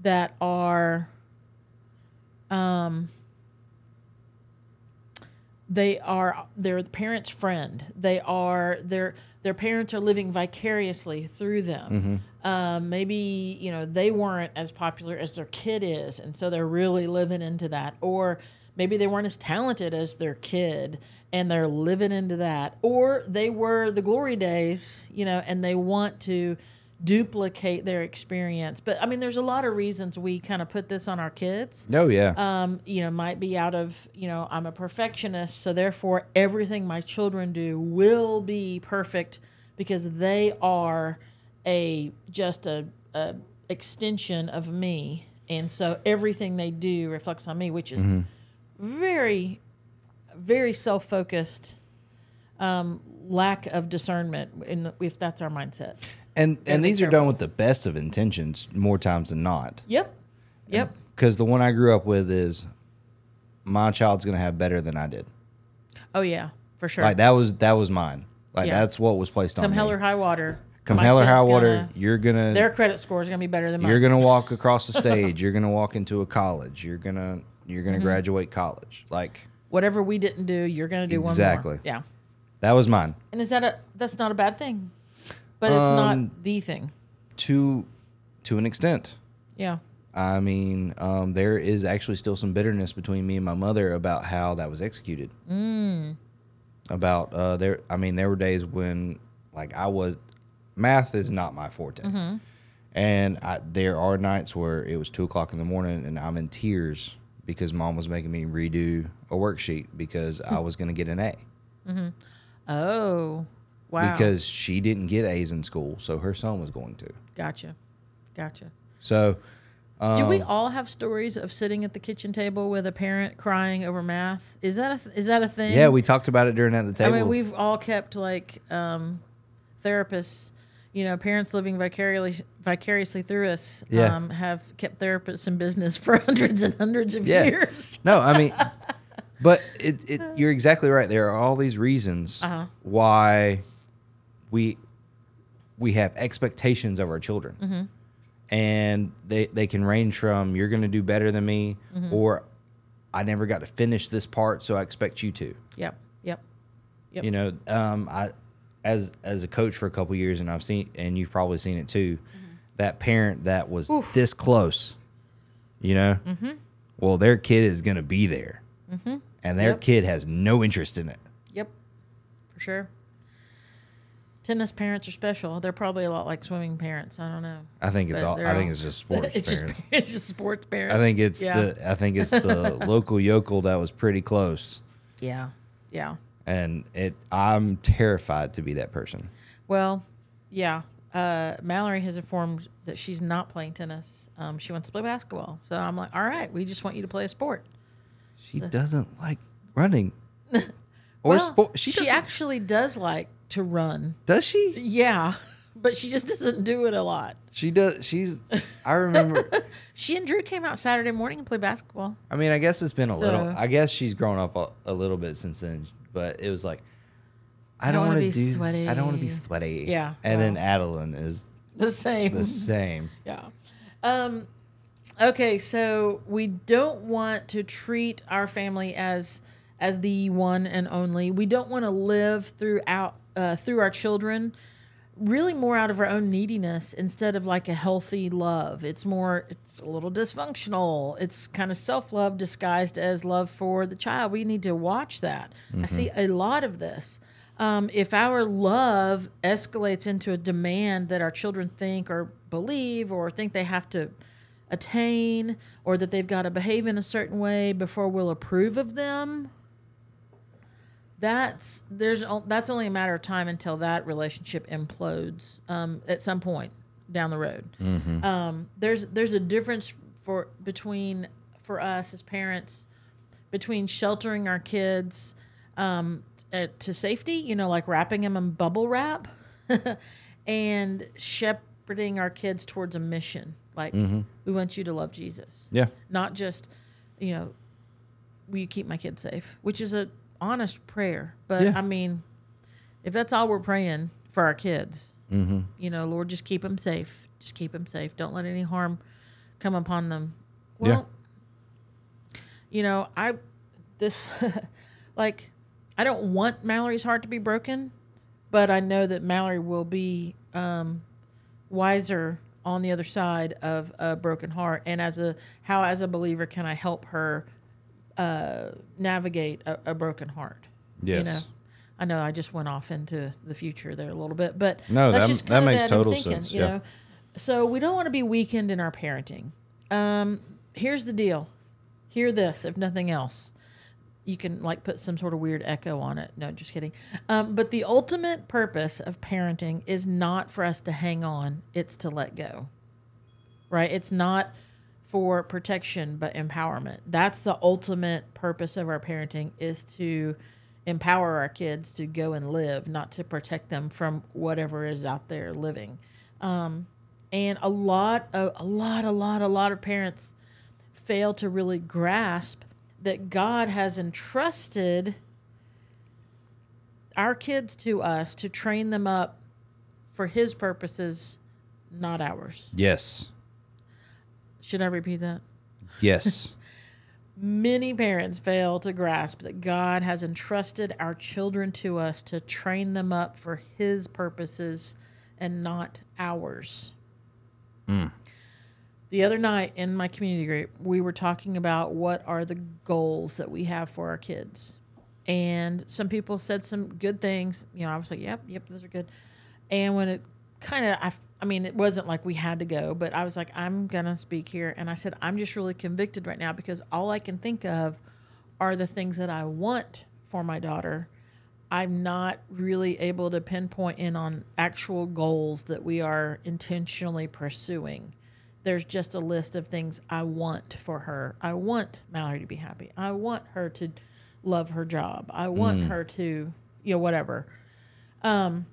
that are they are their parents' friend. They are their their parents are living vicariously through them. Um, maybe you know they weren't as popular as their kid is, and so they're really living into that. Or maybe they weren't as talented as their kid, and they're living into that. Or they were the glory days, you know, and they want to duplicate their experience. But I mean, there's a lot of reasons we kind of put this on our kids No, yeah. um, you know, might be out of, you know, I'm a perfectionist, so therefore everything my children do will be perfect because they are a just a, a extension of me, and so everything they do reflects on me, which is Mm-hmm. very, very self focused. Um, lack of discernment, in, if that's our mindset. And and these are done with the best of intentions more times than not. Yep. Yep. Because the one I grew up with is my child's gonna have better than I did. Oh yeah, for sure. Like that was that was mine. Like Yeah. that's what was placed Come on hell or high water. Come my hell or kid's high water, gonna- you're gonna their credit score is gonna be better than mine. you're gonna <laughs> walk across the stage. You're gonna walk into a college. You're gonna you're Mm-hmm. gonna graduate college. Like Whatever we didn't do, you're gonna do Exactly. one more. Yeah. that was mine. And is that a that's not a bad thing, but it's not Um, the thing. To to an extent. Yeah. I mean, um, there is actually still some bitterness between me and my mother about how that was executed. Mm. About uh, there, I mean, there were days when, like, I was math is not my forte, and I, there are nights where it was two o'clock in the morning and I'm in tears because mom was making me redo a worksheet because I <laughs> was going to get an A Mm-hmm. Oh. Wow. because she didn't get A's in school, so her son was going to. gotcha. Gotcha. So do we Um, all have stories of sitting at the kitchen table with a parent crying over math? Is that a th- is that a thing? yeah, we talked about it during at the table. I mean, we've all kept like um, therapists, you know, parents living vicariously vicariously through us. Yeah. Um, have kept therapists in business <laughs> for hundreds and hundreds of Yeah. years. No, I mean, <laughs> but it, it you're exactly right. There are all these reasons Uh-huh. why we we have expectations of our children, Mm-hmm. and they they can range from you're going to do better than me, Mm-hmm. or I never got to finish this part, so I expect you to. Yep. Yep. Yep. You know, um, I as as a coach for a couple years, and I've seen, and you've probably seen it too. That parent that was Mm-hmm. Oof. this close, you know, mm-hmm. well, their kid is going to be there, and their Yep. kid has no interest in it. Yep, for sure. Tennis parents are special. They're probably a lot like swimming parents. I don't know. I think it's But all. they're I think all- it's just <laughs> sports it's parents. just <laughs> it's just sports parents. I think it's yeah. the. I think it's the <laughs> local yokel that was pretty close, yeah, yeah. and it. I'm terrified to be that person. Well, yeah. Uh, Mallory has informed that she's not playing tennis. Um, she wants to play basketball. So I'm like, all right, we just want you to play a sport. She doesn't like running, or Well, sport. She, she actually does like to run. does she? Yeah, <laughs> but she just doesn't do it a lot. She does. She's. I remember. <laughs> She and Drew came out Saturday morning and played basketball. I mean, I guess it's been a little. I guess she's grown up a, a little bit since then, but it was like, I don't wanna want to be do. sweaty. I don't want to be sweaty. Yeah, And then well. Adeline is <laughs> The same. the same. Yeah. Um, okay, so we don't want to treat our family as as the one and only. We don't want to live throughout uh, through our children really more out of our own neediness instead of like a healthy love. It's more it's a little dysfunctional. It's kind of self-love disguised as love for the child. We need to watch that. I see a lot of this. Um, if our love escalates into a demand that our children think or believe or think they have to attain or that they've got to behave in a certain way before we'll approve of them, that's there's that's only a matter of time until that relationship implodes um, at some point down the road. Um, there's there's a difference for between for us as parents between sheltering our kids um, uh, to safety, you know, like wrapping them in bubble wrap, <laughs> and shepherding our kids towards a mission. Like we want you to love Jesus Yeah. not just you know will you keep my kids safe which is a honest prayer but Yeah. i mean if that's all we're praying for our kids Mm-hmm. you know lord just keep them safe just keep them safe don't let any harm come upon them Yeah. well you know i this <laughs> like i don't want mallory's heart to be broken but i know that mallory will be um wiser on the other side of a broken heart and as a how as a believer can i help her uh, navigate a, a broken heart you Yes. know i know i just went off into the future there a little bit but No, that- just that makes I'm total thinking, sense, you yeah. know so we don't want to be weakened in our parenting um, here's the deal hear this if nothing else you can like put some sort of weird echo on it. No, just kidding. Um, but the ultimate purpose of parenting is not for us to hang on; it's to let go. right? It's not for protection but empowerment. That's the ultimate purpose of our parenting is to empower our kids to go and live, not to protect them from whatever is out there living. Um, and a lot of a lot, a lot, a lot of parents fail to really grasp that God has entrusted our kids to us to train them up for His purposes, not ours. Yes. Should I repeat that? Yes. <laughs> Many parents fail to grasp that God has entrusted our children to us to train them up for His purposes and not ours. Mm. The other night in my community group, we were talking about what are the goals that we have for our kids. And some people said some good things. You know, I was like, yep, yep, those are good. And when it kind of, I, I mean, it wasn't like we had to go, but I was like, I'm going to speak here. And I said, I'm just really convicted right now because all I can think of are the things that I want for my daughter. I'm not really able to pinpoint in on actual goals that we are intentionally pursuing. There's just a list of things I want for her. I want Mallory to be happy. I want her to love her job. I want her to, you know, whatever. Um,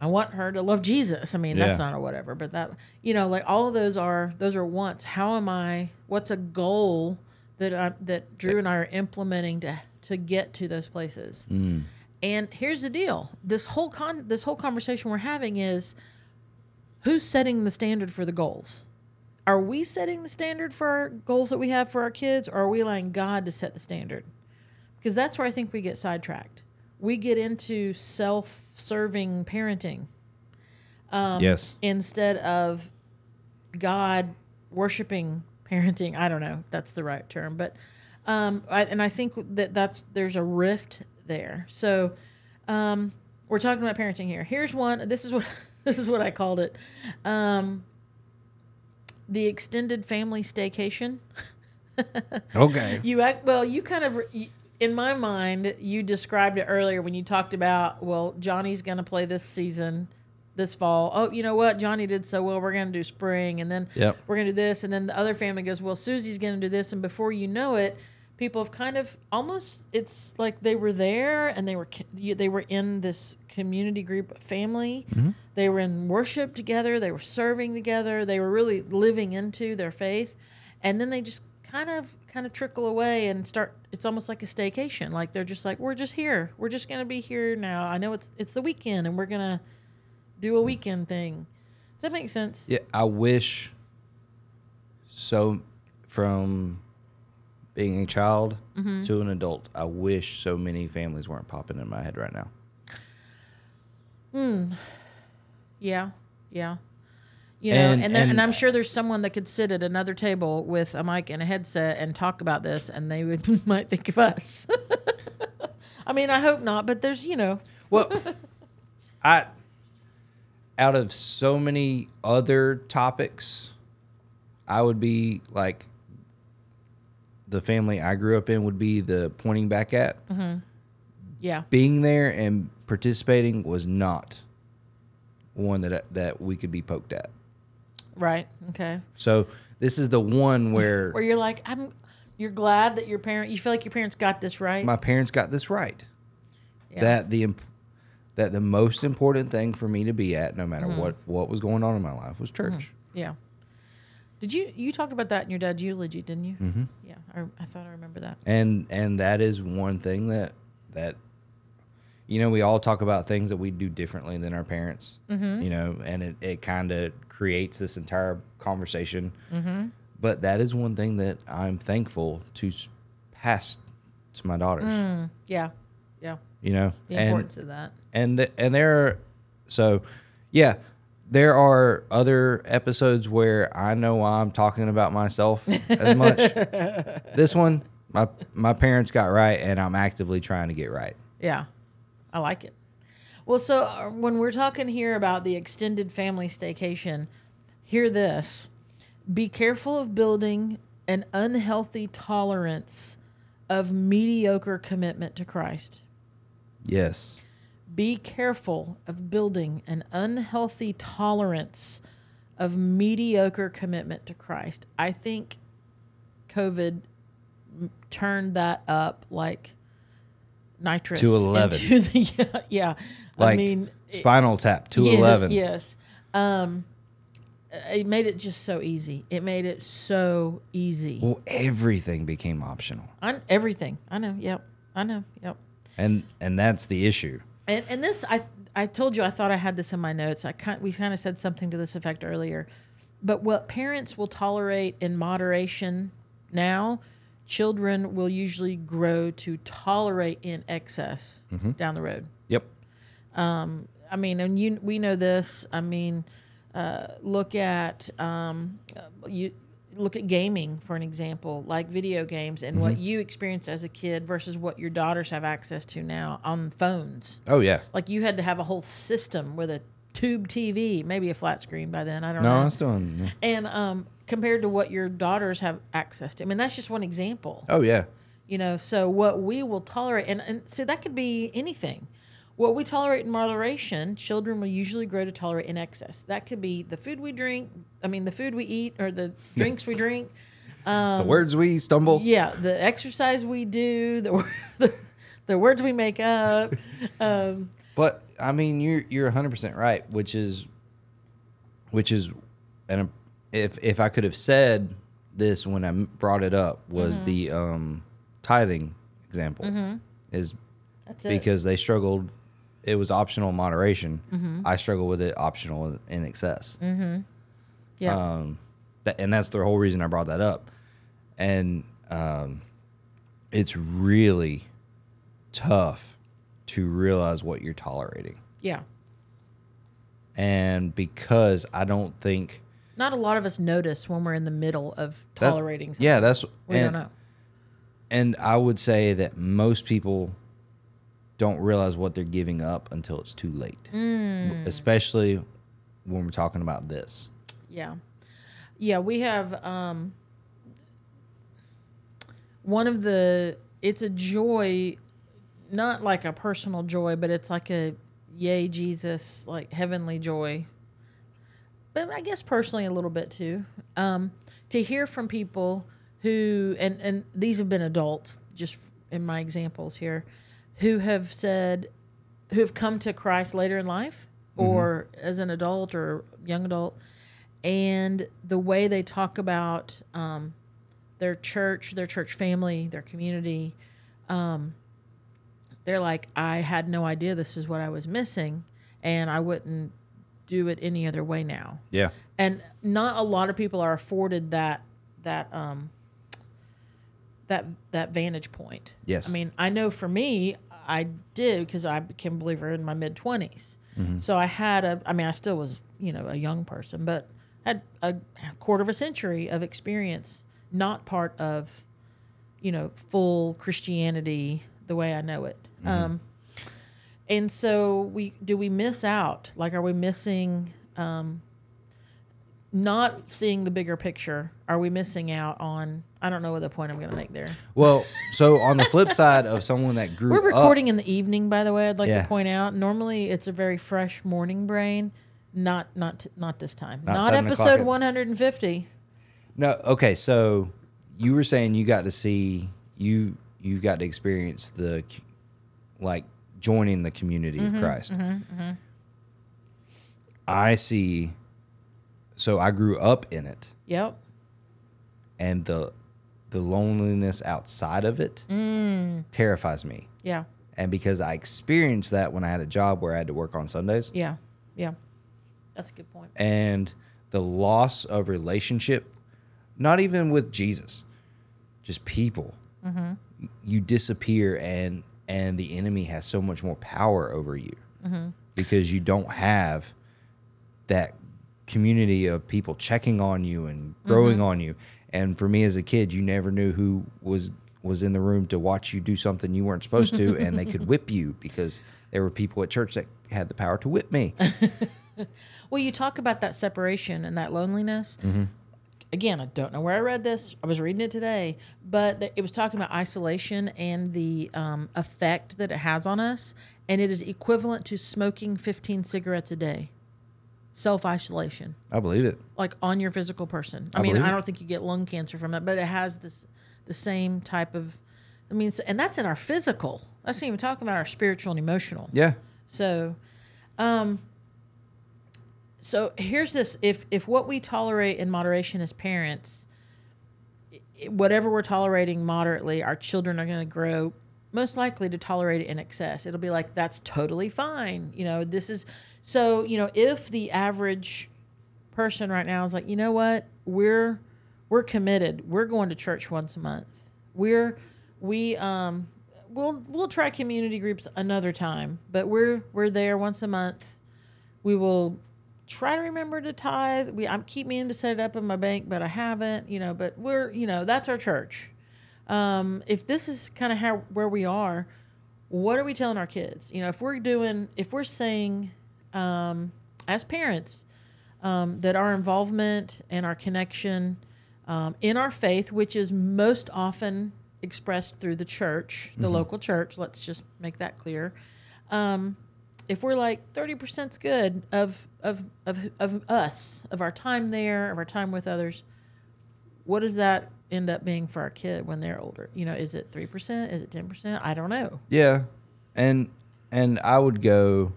I want her to love Jesus. I mean, that's not a whatever, but that, you know, like all of those are those are wants. How am I? What's a goal that I, that Drew and I are implementing to to get to those places? Mm. And here's the deal: this whole con this whole conversation we're having is who's setting the standard for the goals? Are we setting the standard for our goals that we have for our kids, or are we allowing God to set the standard? Because that's where I think we get sidetracked. We get into self-serving parenting yes. instead of God worshiping parenting. I don't know if that's the right term, but um, I, and I think that that's there's a rift there. So um, we're talking about parenting here. Here's one. This is what <laughs> this is what I called it. Um, the extended family staycation. <laughs> Okay. You act well. You kind of, in my mind, you described it earlier when you talked about well, Johnny's going to play this season, this fall. Oh, you know what? Johnny did so well. We're going to do spring, and then Yep. we're going to do this, and then the other family goes, well, Susie's going to do this, and before you know it, people have kind of almost. It's like they were there, and they were they were in this community group family. Mm-hmm. They were in worship together. They were serving together. They were really living into their faith, and then they just kind of kind of trickle away and start it's almost like a staycation. Like they're just like we're just here. We're just going to be here now. I know it's it's the weekend and we're going to do a weekend thing. Does that make sense? Yeah, I wish so from being a child Mm-hmm. to an adult, I wish so many families weren't popping in my head right now. hmm. Yeah yeah you know And- and then, and, and- i'm sure there's someone that could sit at another table with a mic and a headset and talk about this and they would <laughs> might think of us <laughs> i mean i hope not but there's you know Well, <laughs> I out of so many other topics, I would be like the family I grew up in would be the pointing back at. Mm-hmm. yeah Being there and participating was not one that that we could be poked at. Right okay So this is the one where <laughs> where you're like i'm you're glad that your parent you feel like your parents got this right my parents got this right. Yeah. That the imp- that the most important thing for me to be at, no matter what what was going on in my life, was church. Yeah. Did you you talked about that in your dad's eulogy, didn't you? Mm-hmm. Yeah, I, I thought I remember that. and and that is one thing that that you know we all talk about things that we do differently than our parents Mm-hmm. you know and it, it kind of creates this entire conversation Mm-hmm. but that is one thing that i'm thankful to pass to my daughters Yeah, yeah. you know Mm. The and importance of that. and th- and there are so yeah there are other episodes where I know I'm talking about myself as much. <laughs> this one, my my parents got right, and I'm actively trying to get right. Yeah, I like it. Well, so uh, when we're talking here about the extended family staycation, hear this: be careful of building an unhealthy tolerance of mediocre commitment to Christ. Yes. Be careful of building an unhealthy tolerance of mediocre commitment to Christ. I think COVID turned that up like nitrous To 11. into <laughs> the- yeah, yeah. Like I mean, it- Spinal Tap two yeah, eleven. Yes. Um, it made it just so easy. It made it so easy. Well, everything became optional, On everything. I know. Yep. I know. Yep. and and that's the issue. And and this I I told you I thought I had this in my notes. I kind we kind of said something to this effect earlier. But what parents will tolerate in moderation now, children will usually grow to tolerate in excess down the road. Yep. I mean, and you we know this. I mean, uh, look at um, uh, you look at gaming for an example, like video games, and what you experienced as a kid versus what your daughters have access to now on phones. Oh yeah. Like you had to have a whole system with a tube TV, maybe a flat screen by then. I don't No, know. I'm still in. And um, compared to what your daughters have access to, I mean, that's just one example Oh yeah. you know so what we will tolerate and, and so that could be anything what we tolerate in moderation children will usually grow to tolerate in excess that could be the food we drink i mean the food we eat or the <laughs> drinks we drink the words we stumble. Um, yeah the exercise we do the, <laughs> the, the words we make up um, But I mean, you're you're 100 percent right, which is, which is, and if if I could have said this when I brought it up was Mm-hmm. the um, tithing example is that's it because they struggled. It was optional moderation. Mm-hmm. I struggle with it optional in excess. yeah Um, that, and that's the whole reason I brought that up. And um, it's really tough to realize what you're tolerating. yeah And because I don't think not a lot of us notice when we're in the middle of tolerating something. yeah, that's we and, don't know and I would say that most people don't realize what they're giving up until it's too late, Mm. especially when we're talking about this. Yeah. Yeah, we have um one of the it's a joy not like a personal joy, but it's like a yay Jesus, like heavenly joy. But I guess personally a little bit too. Um to hear from people who and and these have been adults just in my examples here who have said who have come to Christ later in life or as an adult or young adult, and the way they talk about um, their church, their church family, their community, um, they're like, I had no idea this is what I was missing, and I wouldn't do it any other way now. Yeah. And not a lot of people are afforded that that um, that that vantage point. Yes. I mean, I know for me, I did because I became a believer in my mid 20s. So I had a, I mean, I still was, you know, a young person, but had a quarter of a century of experience, not part of, you know, full Christianity the way I know it. Um, and so we do we miss out? Like, are we missing? Um, not seeing the bigger picture. Are we missing out on? I don't know what the point I'm going to make there. Well, so on the flip <laughs> side of someone that grew We're up- recording in the evening, by the way. I'd like Yeah. to point out. Normally, it's a very fresh morning brain. Not not not this time. Not Not, episode 150. No, okay. So you were saying you got to see you you got to experience the like joining the community Mm-hmm, of Christ. I see. So I grew up in it, Yep. and the the loneliness outside of it Mm. terrifies me. Yeah. And because I experienced that when I had a job where I had to work on Sundays, Yeah. Yeah. That's a good point. and the loss of relationship, not even with Jesus, just people. You disappear, and and the enemy has so much more power over you because you don't have that community of people checking on you and growing on you. And for me as a kid, you never knew who was was in the room to watch you do something you weren't supposed to, and they could <laughs> whip you because there were people at church that had the power to whip me. <laughs> Well, you talk about that separation and that loneliness. Mm-hmm. Again, I don't know where I read this. I was reading it today, but it was talking about isolation and the um, effect that it has on us, and it is equivalent to smoking 15 cigarettes a day. self isolation, I believe it. like on your physical person. I, I mean, I don't think you get lung cancer from that, but it has this the same type of. I mean, and that's in our physical. That's not even talking about our spiritual and emotional. Yeah. So, um, so here's this: if if what we tolerate in moderation as parents, whatever we're tolerating moderately, our children are going to grow most likely to tolerate it in excess. It'll be like that's totally fine. You know, this is so. You know, if the average person right now is like, you know what, we're we're committed. We're going to church once a month. We're we um we'll we'll try community groups another time, but we're we're there once a month. We will try to remember to tithe. We I keep meaning to set it up in my bank, but I haven't. You know, but we're you know that's our church. Um, if this is kind of how where we are, what are we telling our kids? You know, if we're doing if we're saying um, as parents um, that our involvement and our connection um, in our faith, which is most often expressed through the church, the local church, let's just make that clear. Um, if we're like 30% is good of, of, of, of us, of our time there, of our time with others, what does that end up being for our kid when they're older? You know, is it 3%? Is it 10%? I don't know. Yeah. And and I would go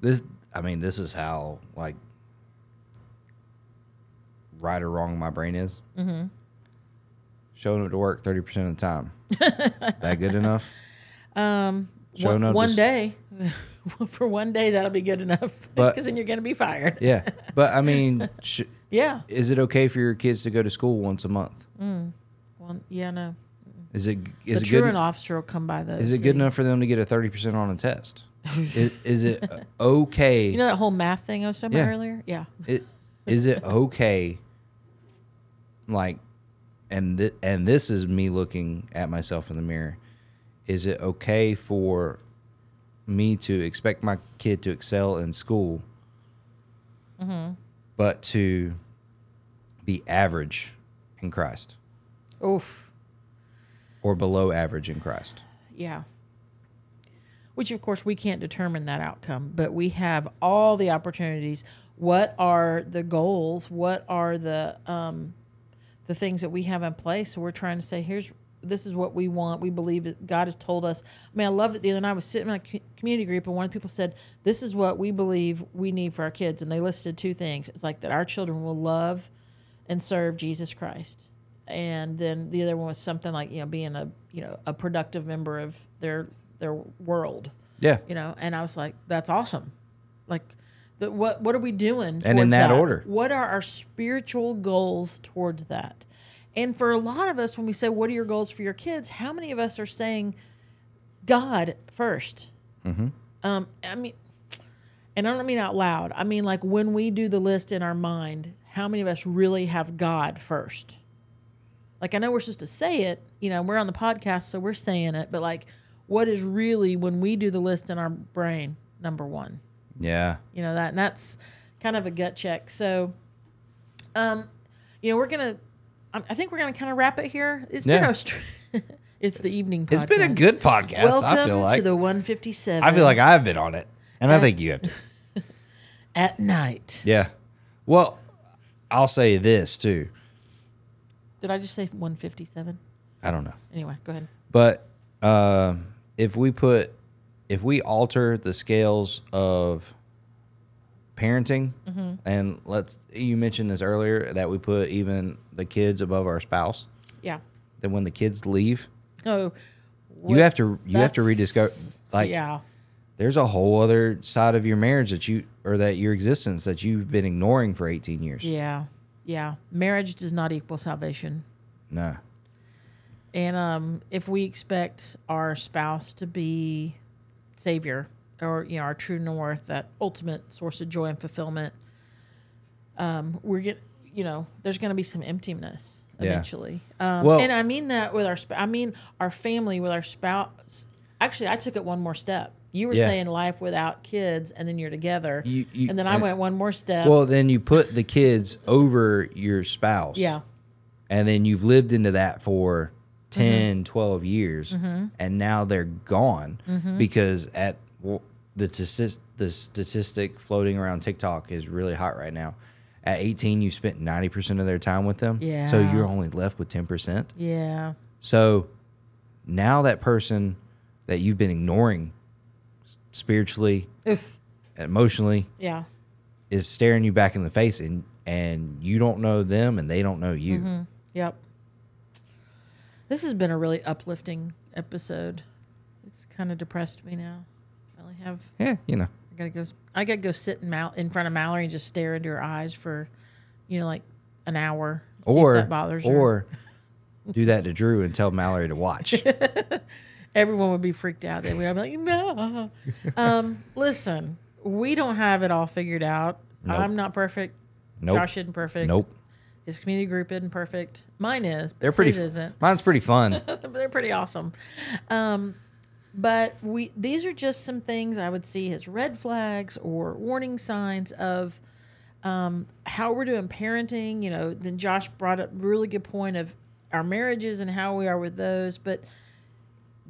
this I mean, this is how like right or wrong my brain is. Mm-hmm. Showing up to work thirty percent of the time. <laughs> that good enough? Um, Showing one, up one to day, <laughs> <laughs> for one day, that'll be good enough <laughs> because then you're going to be fired. Yeah. <laughs> But I mean, sh- Yeah. is it okay for your kids to go to school once a month? Mm. Well, yeah, no. Is it is the it good? officer will come by those. Is it good enough for them to get a thirty percent on a test? is, is it okay? You know that whole math thing I was talking Yeah. about earlier? Yeah. it, is it okay like and th- and this is me looking at myself in the mirror is it okay for me to expect my kid to excel in school but to be average in christ Oof. or below average in christ Yeah. Which, of course, we can't determine that outcome, but we have all the opportunities. What are the goals? What are the um, the things that we have in place? So we're trying to say, here's this is what we want. We believe that God has told us. I mean, I loved it the other night. I was sitting in a community group, and one of the people said, "This is what we believe we need for our kids," and they listed two things. It's like that our children will love and serve Jesus Christ. And then the other one was something like, you know, being a, you know, a productive member of their their world, yeah you know. And I was like, that's awesome. Like the, what what are we doing And in towards that order. What are our spiritual goals towards that? And for a lot of us when we say what are your goals for your kids, how many of us are saying God 1st Mm-hmm. Um I mean and I don't mean out loud. I mean like when we do the list in our mind, how many of us really have God first? Like I know we're supposed to say it, you know, we're on the podcast, so we're saying it, but like what is really when we do the list in our brain, number one? yeah You know, that and that's kind of a gut check. So um, you know, we're gonna I I think we're gonna kind of wrap it here. It's been Yeah. a str- <laughs> it's the evening podcast. it's been a good podcast Welcome i feel like to the 157. i feel like i've been on it and i think you have to <laughs> at night. Yeah. Well, I'll say this too. Did I just say 157? I don't know. Anyway, go ahead. But uh, if we put, if we alter the scales of parenting, Mm-hmm. and let's, you mentioned this earlier that we put even the kids above our spouse, Yeah. then when the kids leave, Oh, You have to- you have to rediscover- like- yeah, there's a whole other side of your marriage that you, or that your existence that you've been ignoring for 18 years. yeah, yeah. Marriage does not equal salvation. No. And um, if we expect our spouse to be savior or you know our true north, that ultimate source of joy and fulfillment, um, we're get you know there's going to be some emptiness Yeah. eventually. Um, Well- and I mean that with our sp- I mean our family with our spouse. Actually, I took it one more step. You were Yeah. saying life without kids, and then you're together, You- you- and then I and- went one more step. Well, then you put the kids over your spouse. yeah, and then you've lived into that for Mm-hmm. 10 12 years and now they're gone Mm-hmm. because at well, the statis- the statistic floating around TikTok is really hot right now. At 18, you spent 90% of their time with them. Yeah. So you're only left with 10%. Yeah. So now that person that you've been ignoring spiritually, Oof. emotionally, Yeah. is staring you back in the face and and you don't know them and they don't know you. Mm-hmm. Yep. This has been a really uplifting episode. It's kind of depressed me now. Have. Yeah, you know. I gotta go. I gotta go sit in, Mal- in front of Mallory and just stare into her eyes for, you know, like an hour. Or that bothers her. or do that to Drew and tell Mallory to watch. <laughs> everyone would be freaked out. They would be like, no. um, listen, we don't have it all figured out. Nope. I'm not perfect. Nope. Josh isn't perfect. Nope. His community group isn't perfect. Mine is. They're pretty His isn't. Mine's pretty fun. <laughs> They're pretty awesome. Um, but we these are just some things I would see as red flags or warning signs of um, how we're doing parenting. You know, then Josh brought up really good point of our marriages and how we are with those. But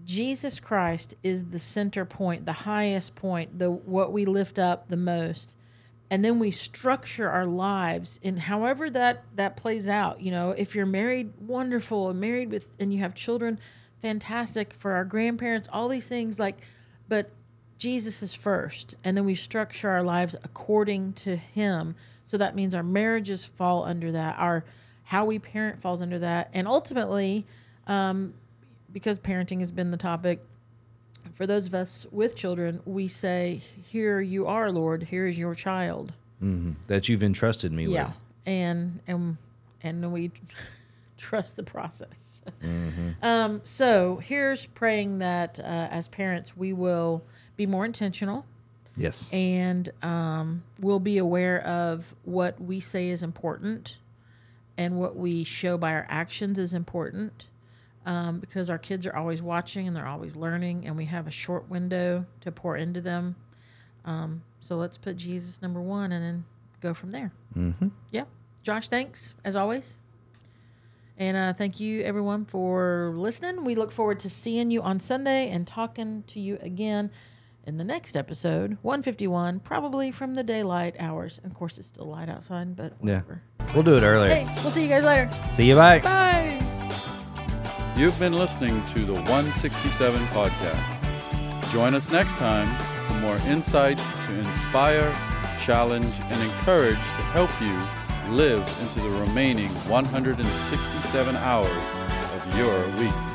Jesus Christ is the center point, the highest point, the what we lift up the most. And then we structure our lives in however that that plays out. You know, if you're married, wonderful, and married with and you have children, fantastic. For our grandparents, all these things like but Jesus is first, and then we structure our lives according to Him. So that means our marriages fall under that. Our how we parent falls under that, and ultimately, um, because parenting has been the topic, for those of us with children, we say, "Here you are, Lord. Here is your child." that you've entrusted me Yeah, with. and and and we trust the process. <laughs> Um, so here's praying that uh, as parents we will be more intentional Yes. and um, we'll be aware of what we say is important and what we show by our actions is important um, because our kids are always watching and they're always learning and we have a short window to pour into them um, so let's put jesus number one and then go from there mm-hmm. yeah josh thanks as always and uh, thank you everyone for listening we look forward to seeing you on sunday and talking to you again in the next episode, 151, probably from the daylight hours. Of course, it's still light outside, but Yeah. whatever. We'll do it earlier. Hey, we'll see you guys later. See you bye. Bye. You've been listening to the 167 podcast. Join us next time for more insights to inspire, challenge, and encourage to help you live into the remaining 167 hours of your week.